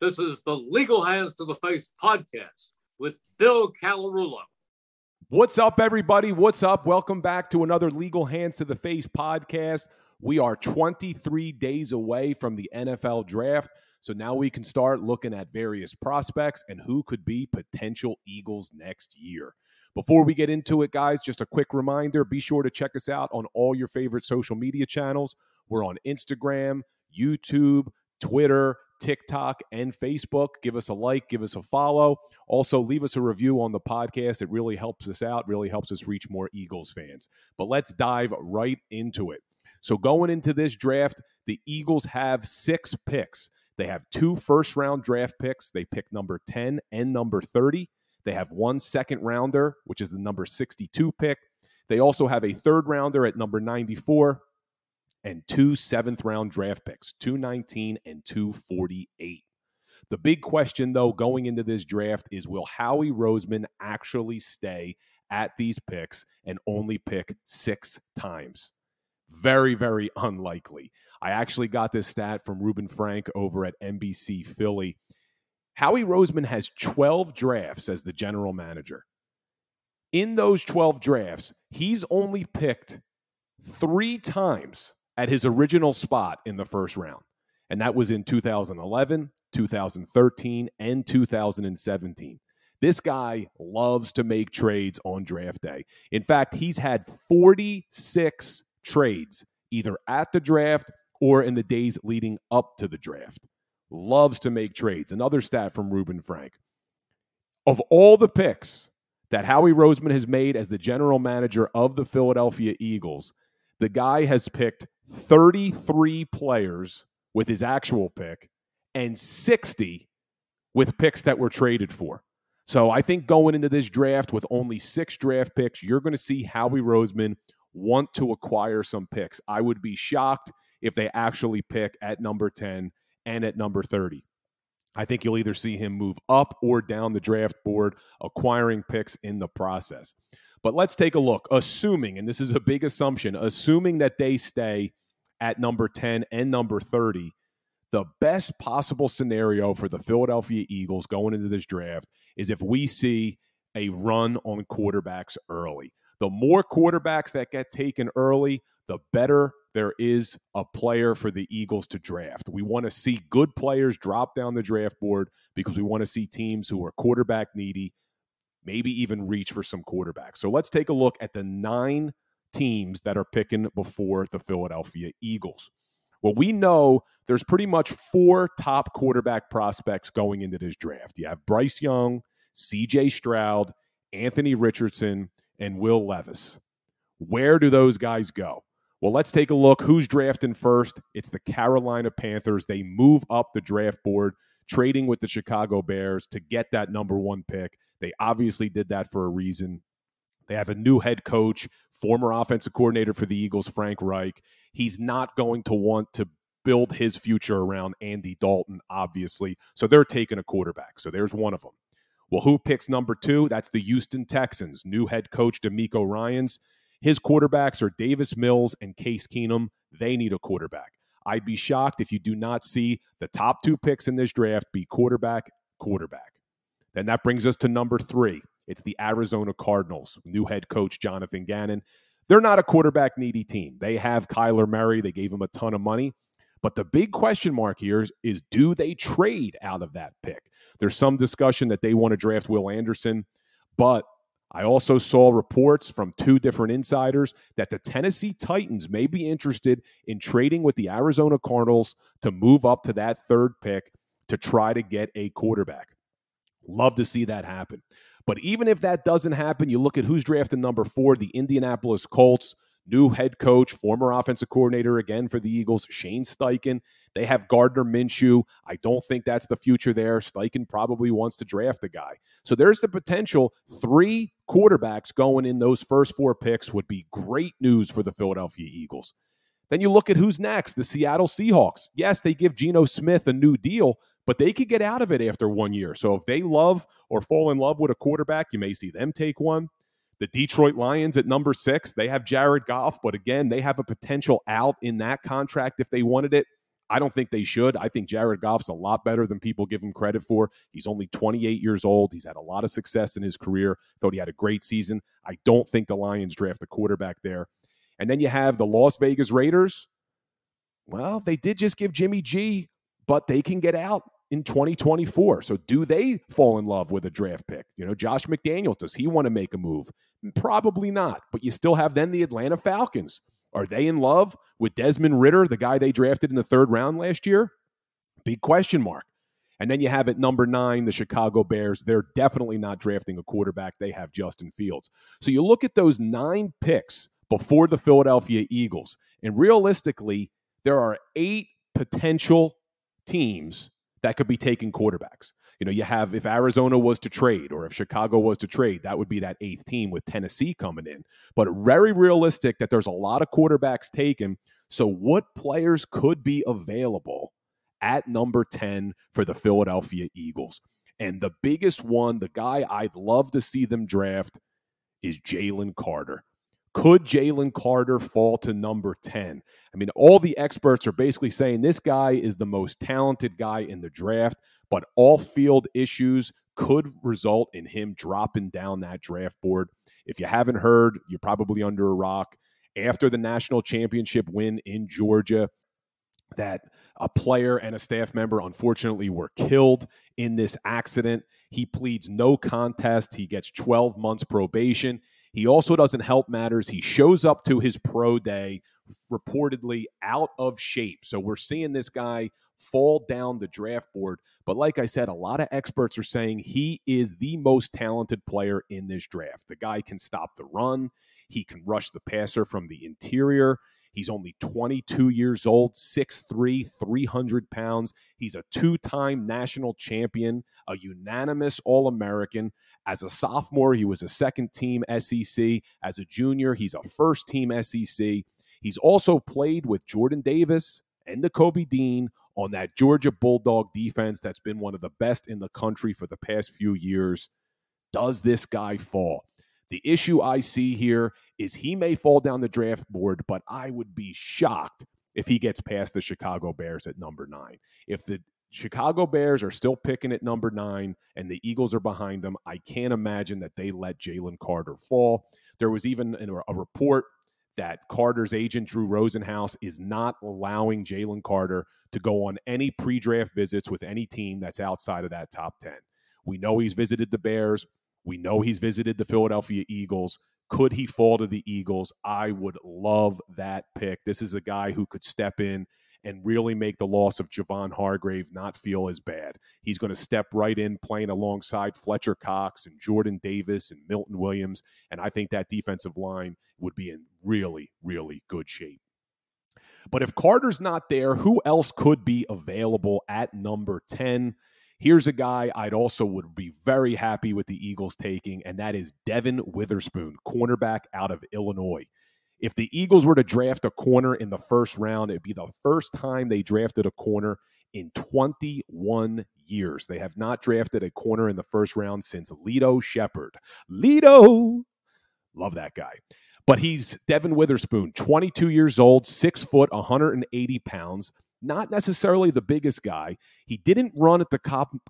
This is the Legal Hands to the Face podcast with Bill Calarulo. What's up, everybody? What's up? Welcome back to another Legal Hands to the Face podcast. We are 23 days away from the NFL draft. So now we can start looking at various prospects and who could be potential Eagles next year. Before we get into it, guys, just a quick reminder be sure to check us out on all your favorite social media channels. We're on Instagram, YouTube, Twitter, TikTok, and Facebook. Give us a like, give us a follow. Also, leave us a review on the podcast. It really helps us out, really helps us reach more Eagles fans. But let's dive right into it. So, going into this draft, the Eagles have six picks. They have two first round draft picks. They pick number 10 and number 30. They have one second rounder, which is the number 62 pick. They also have a third rounder at number 94 and two seventh round draft picks, 219 and 248. The big question, though, going into this draft is will Howie Roseman actually stay at these picks and only pick six times? Very, very unlikely. I actually got this stat from Reuben Frank over at NBC Philly. Howie Roseman has 12 drafts as the general manager. In those 12 drafts, he's only picked three times at his original spot in the first round. And that was in 2011, 2013, and 2017. This guy loves to make trades on draft day. In fact, he's had 46 trades either at the draft or in the days leading up to the draft. Loves to make trades. Another stat from Reuben Frank. Of all the picks that Howie Roseman has made as the general manager of the Philadelphia Eagles, the guy has picked 33 players with his actual pick and 60 with picks that were traded for. So I think going into this draft with only six draft picks, you're going to see Howie Roseman want to acquire some picks. I would be shocked if they actually pick at number 10 and at number 30. I think you'll either see him move up or down the draft board, acquiring picks in the process. But let's take a look, assuming, and this is a big assumption, assuming that they stay at number 10 and number 30, the best possible scenario for the Philadelphia Eagles going into this draft is if we see a run on quarterbacks early. The more quarterbacks that get taken early, the better there is a player for the Eagles to draft. We want to see good players drop down the draft board because we want to see teams who are quarterback needy maybe even reach for some quarterbacks. So let's take a look at the nine teams that are picking before the Philadelphia Eagles. Well, we know there's pretty much four top quarterback prospects going into this draft. You have Bryce Young, CJ Stroud, Anthony Richardson, and Will Levis. Where do those guys go? Well, let's take a look. Who's drafting first? It's the Carolina Panthers. They move up the draft board, trading with the Chicago Bears to get that number one pick. They obviously did that for a reason. They have a new head coach, former offensive coordinator for the Eagles, Frank Reich. He's not going to want to build his future around Andy Dalton, obviously. So they're taking a quarterback. So there's one of them. Well, who picks number two? That's the Houston Texans. New head coach DeMeco Ryans. His quarterbacks are Davis Mills and Case Keenum. They need a quarterback. I'd be shocked if you do not see the top two picks in this draft be quarterback, quarterback. Then that brings us to number three. It's the Arizona Cardinals, new head coach Jonathan Gannon. They're not a quarterback needy team. They have Kyler Murray. They gave him a ton of money. But the big question mark here is, is do they trade out of that pick? There's some discussion that they want to draft Will Anderson, but I also saw reports from two different insiders that the Tennessee Titans may be interested in trading with the Arizona Cardinals to move up to that third pick to try to get a quarterback. Love to see that happen. But even if that doesn't happen, you look at who's drafting number four, the Indianapolis Colts, new head coach, former offensive coordinator again for the Eagles, Shane Steichen. They have Gardner Minshew. I don't think that's the future there. Steichen probably wants to draft a guy. So there's the potential. Three quarterbacks going in those first four picks would be great news for the Philadelphia Eagles. Then you look at who's next the Seattle Seahawks. Yes, they give Geno Smith a new deal, but they could get out of it after one year. So if they love or fall in love with a quarterback, you may see them take one. The Detroit Lions at number six, they have Jared Goff, but again, they have a potential out in that contract if they wanted it. I don't think they should. I think Jared Goff's a lot better than people give him credit for. He's only 28 years old. He's had a lot of success in his career. Thought he had a great season. I don't think the Lions draft a quarterback there. And then you have the Las Vegas Raiders. Well, they did just give Jimmy G, but they can get out in 2024. So do they fall in love with a draft pick? You know, Josh McDaniels, does he want to make a move? Probably not. But you still have then the Atlanta Falcons. Are they in love with Desmond Ridder, the guy they drafted in the third round last year? Big question mark. And then you have at number nine, the Chicago Bears. They're definitely not drafting a quarterback. They have Justin Fields. So you look at those nine picks before the Philadelphia Eagles, and realistically, there are eight potential teams that could be taking quarterbacks. You know, you have if Arizona was to trade or if Chicago was to trade, that would be that eighth team with Tennessee coming in. But very realistic that there's a lot of quarterbacks taken. So, what players could be available at number 10 for the Philadelphia Eagles? And the biggest one, the guy I'd love to see them draft is Jalen Carter. Could Jalen Carter fall to number 10? I mean, all the experts are basically saying this guy is the most talented guy in the draft, but all field issues could result in him dropping down that draft board. If you haven't heard, you're probably under a rock. After the national championship win in Georgia, that a player and a staff member unfortunately were killed in this accident. He pleads no contest. He gets 12 months probation. He also doesn't help matters. He shows up to his pro day reportedly out of shape. So we're seeing this guy fall down the draft board. But like I said, a lot of experts are saying he is the most talented player in this draft. The guy can stop the run, he can rush the passer from the interior. He's only 22 years old, 6'3, 300 pounds. He's a two time national champion, a unanimous All American. As a sophomore, he was a second team SEC. As a junior, he's a first team SEC. He's also played with Jordan Davis and Nakobe Dean on that Georgia Bulldog defense that's been one of the best in the country for the past few years. Does this guy fall? The issue I see here is he may fall down the draft board, but I would be shocked if he gets past the Chicago Bears at number nine. If the Chicago Bears are still picking at number nine and the Eagles are behind them, I can't imagine that they let Jalen Carter fall. There was even a report that Carter's agent, Drew Rosenhaus, is not allowing Jalen Carter to go on any pre draft visits with any team that's outside of that top 10. We know he's visited the Bears. We know he's visited the Philadelphia Eagles. Could he fall to the Eagles? I would love that pick. This is a guy who could step in and really make the loss of Javon Hargrave not feel as bad. He's going to step right in playing alongside Fletcher Cox and Jordan Davis and Milton Williams. And I think that defensive line would be in really, really good shape. But if Carter's not there, who else could be available at number 10? Here's a guy I'd also would be very happy with the Eagles taking, and that is Devon Witherspoon, cornerback out of Illinois. If the Eagles were to draft a corner in the first round, it'd be the first time they drafted a corner in 21 years. They have not drafted a corner in the first round since Lito Sheppard. Lito! Love that guy. But he's Devon Witherspoon, 22 years old, six foot, 180 pounds not necessarily the biggest guy. He didn't run at the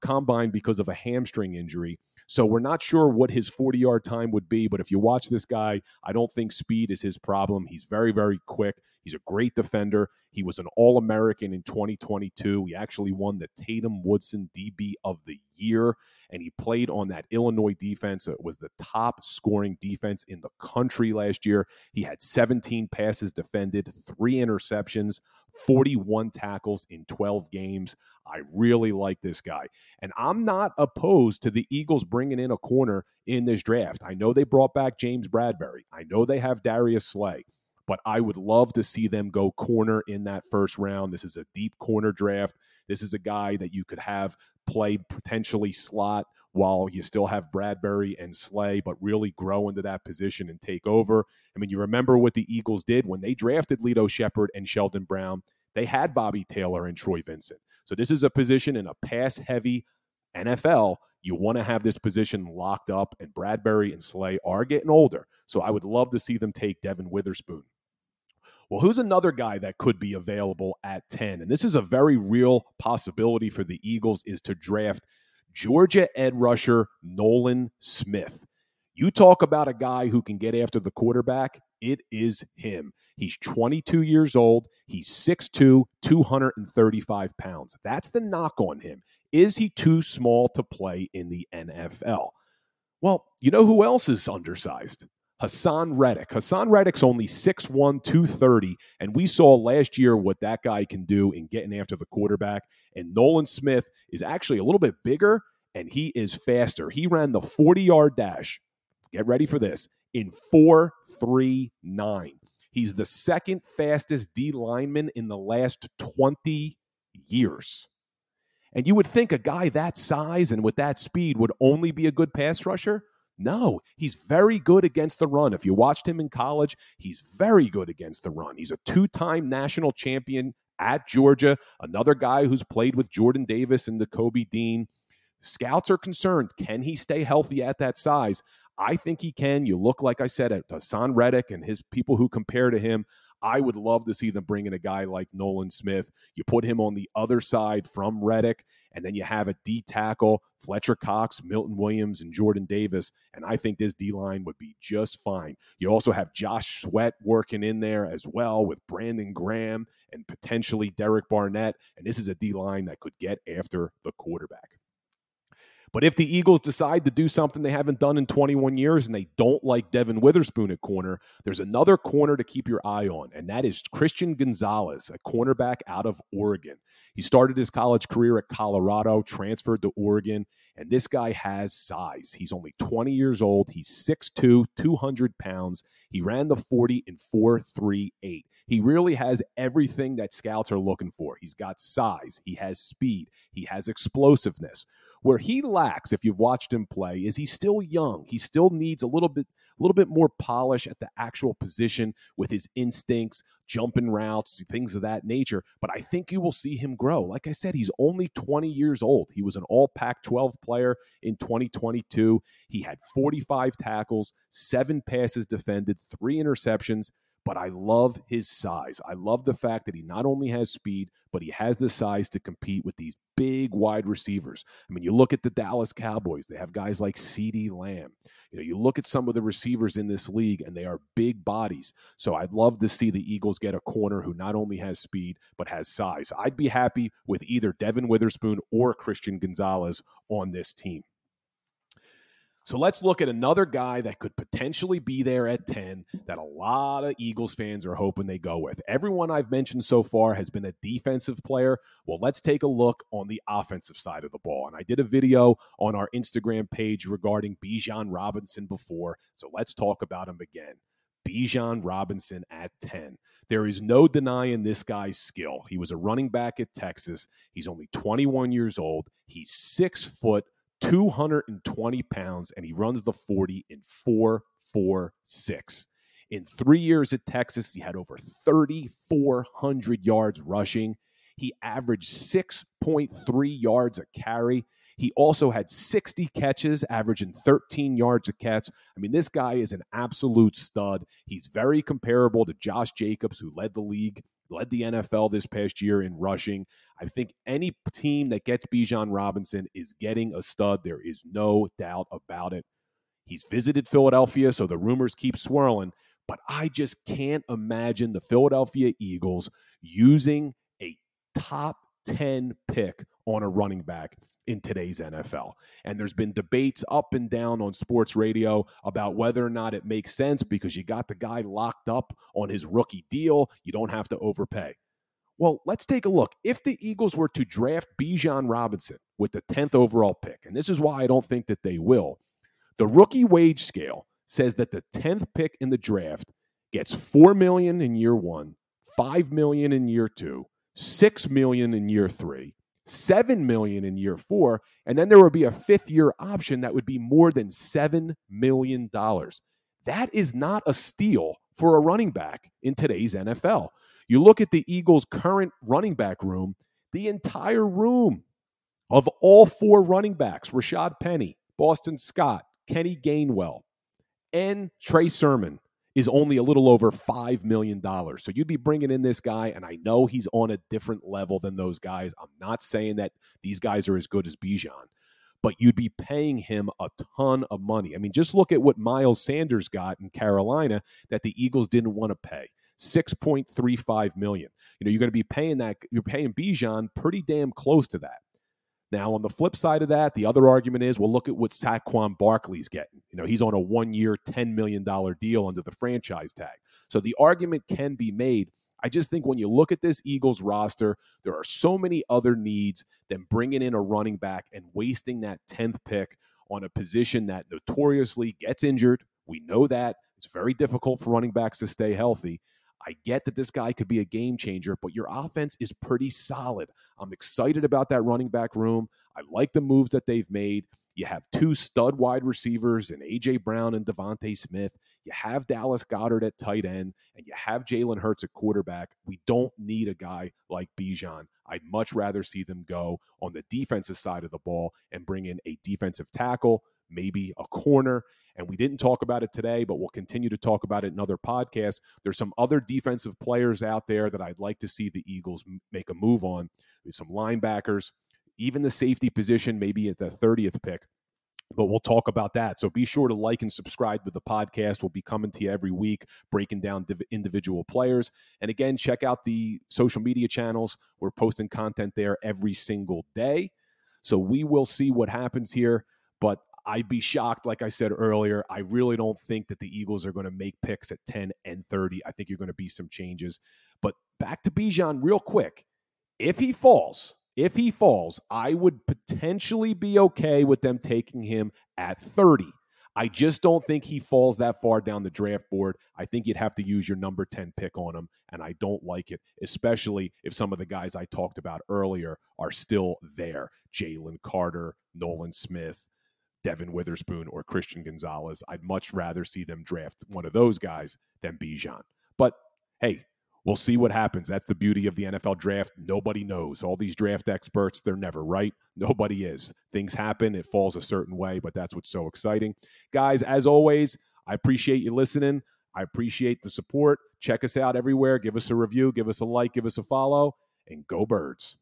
combine because of a hamstring injury. So we're not sure what his 40 yard time would be. But if you watch this guy, I don't think speed is his problem. He's very, very quick. He's a great defender. He was an All American in 2022. He actually won the Tatum Woodson DB of the Year, and he played on that Illinois defense. It was the top scoring defense in the country last year. He had 17 passes defended, three interceptions, 41 tackles in 12 games. I really like this guy. And I'm not opposed to the Eagles bringing in a corner in this draft. I know they brought back James Bradberry. I know they have Darius Slay, but I would love to see them go corner in that first round. This is a deep corner draft. This is a guy that you could have play potentially slot while you still have Bradberry and Slay, but really grow into that position and take over. I mean, you remember what the Eagles did when they drafted Lito Sheppard and Sheldon Brown. They had Bobby Taylor and Troy Vincent. So this is a position in a pass heavy NFL. You want to have this position locked up, and Bradberry and Slay are getting older. So I would love to see them take Devon Witherspoon. Well, who's another guy that could be available at 10? And this is a very real possibility for the Eagles is to draft Georgia edge rusher Nolan Smith. You talk about a guy who can get after the quarterback, it is him. He's 22 years old. He's 6'2, 235 pounds. That's the knock on him. Is he too small to play in the NFL? Well, you know who else is undersized? Haason Reddick. Haason Reddick's only 6'1, 230, and we saw last year what that guy can do in getting after the quarterback. And Nolan Smith is actually a little bit bigger and he is faster. He ran the 40 yard dash. Get ready for this in 4.39. He's the second fastest D lineman in the last 20 years. And you would think a guy that size and with that speed would only be a good pass rusher. No, he's very good against the run. If you watched him in college, he's very good against the run. He's a two time national champion at Georgia, another guy who's played with Jordan Davis and Nakobe Dean. Scouts are concerned can he stay healthy at that size? I think he can. You look, like I said, at Haason Reddick and his people who compare to him. I would love to see them bring in a guy like Nolan Smith. You put him on the other side from Reddick, and then you have a D tackle, Fletcher Cox, Milton Williams, and Jordan Davis. And I think this D line would be just fine. You also have Josh Sweat working in there as well with Brandon Graham and potentially Derek Barnett. And this is a D line that could get after the quarterback. But if the Eagles decide to do something they haven't done in 21 years and they don't like Devon Witherspoon at corner, there's another corner to keep your eye on, and that is Christian Gonzalez, a cornerback out of Oregon. He started his college career at Colorado, transferred to Oregon, and this guy has size. He's only 20 years old. He's 6'2, 200 pounds. He ran the 40 in 4.38. He really has everything that scouts are looking for. He's got size, he has speed, he has explosiveness. Where he lacks, if you've watched him play, is he's still young. He still needs a little bit, a little bit more polish at the actual position with his instincts, jumping routes, things of that nature. But I think you will see him grow. Like I said, he's only 20 years old. He was an all Pac 12 player in 2022. He had 45 tackles, seven passes defended, three interceptions but I love his size. I love the fact that he not only has speed, but he has the size to compete with these big wide receivers. I mean, you look at the Dallas Cowboys, they have guys like CeeDee Lamb. You know, you look at some of the receivers in this league and they are big bodies. So I'd love to see the Eagles get a corner who not only has speed, but has size. I'd be happy with either Devon Witherspoon or Christian Gonzalez on this team. So let's look at another guy that could potentially be there at 10 that a lot of Eagles fans are hoping they go with. Everyone I've mentioned so far has been a defensive player. Well, let's take a look on the offensive side of the ball. And I did a video on our Instagram page regarding Bijan Robinson before. So let's talk about him again. Bijan Robinson at 10. There is no denying this guy's skill. He was a running back at Texas. He's only 21 years old. He's six foot 220 pounds, and he runs the 40 in 446. In three years at Texas, he had over 3,400 yards rushing. He averaged 6.3 yards a carry. He also had 60 catches, averaging 13 yards a catch. I mean, this guy is an absolute stud. He's very comparable to Josh Jacobs, who led the league led the NFL this past year in rushing. I think any team that gets Bijan Robinson is getting a stud. There is no doubt about it. He's visited Philadelphia, so the rumors keep swirling, but I just can't imagine the Philadelphia Eagles using a top 10 pick on a running back in today's NFL. And there's been debates up and down on sports radio about whether or not it makes sense because you got the guy locked up on his rookie deal. You don't have to overpay. Well, let's take a look. If the Eagles were to draft Bijan Robinson with the 10th overall pick, and this is why I don't think that they will, the rookie wage scale says that the 10th pick in the draft gets 4 million in year 1, 5 million in year 2, 6 million in year 3, 7 million in year 4 and then there would be a fifth year option that would be more than 7 million dollars. That is not a steal for a running back in today's NFL you look at the Eagles current running back room the entire room of all four running backs Rashad Penny Boston Scott Kenny Gainwell and Trey Sermon is only a little over $5 million. So you'd be bringing in this guy, and I know he's on a different level than those guys. I'm not saying that these guys are as good as Bijan, but you'd be paying him a ton of money. I mean, just look at what Miles Sanders got in Carolina that the Eagles didn't want to pay. 6.35 million. You know, you're going to be paying that you're paying Bijan pretty damn close to that. Now, on the flip side of that, the other argument is, well, look at what Saquon Barkley's getting. You know, he's on a one-year, $10 million deal under the franchise tag. So the argument can be made. I just think when you look at this Eagles roster, there are so many other needs than bringing in a running back and wasting that 10th pick on a position that notoriously gets injured. We know that. It's very difficult for running backs to stay healthy. I get that this guy could be a game changer, but your offense is pretty solid. I'm excited about that running back room. I like the moves that they've made. You have two stud wide receivers in A.J. Brown and DeVonta Smith. You have Dallas Goedert at tight end, and you have Jalen Hurts at quarterback. We don't need a guy like Bijan. I'd much rather see them go on the defensive side of the ball and bring in a defensive tackle, maybe a corner. And we didn't talk about it today, but we'll continue to talk about it in other podcasts. There's some other defensive players out there that I'd like to see the Eagles make a move on. Some linebackers, even the safety position, maybe at the 30th pick. But we'll talk about that. So be sure to like and subscribe to the podcast. We'll be coming to you every week, breaking down div- individual players. And again, check out the social media channels. We're posting content there every single day. So we will see what happens here. But I'd be shocked, like I said earlier. I really don't think that the Eagles are going to make picks at 10 and 30. I think you're going to be some changes. But back to Bijan real quick. If he falls, if he falls, I would potentially be okay with them taking him at 30. I just don't think he falls that far down the draft board. I think you'd have to use your number 10 pick on him, and I don't like it, especially if some of the guys I talked about earlier are still there. Jalen Carter, Nolan Smith, Devon Witherspoon or Christian Gonzalez. I'd much rather see them draft one of those guys than Bijan. But hey, we'll see what happens. That's the beauty of the NFL draft. Nobody knows. All these draft experts, they're never right. Nobody is. Things happen, it falls a certain way, but that's what's so exciting. Guys, as always, I appreciate you listening. I appreciate the support. Check us out everywhere. Give us a review, give us a like, give us a follow, and go birds.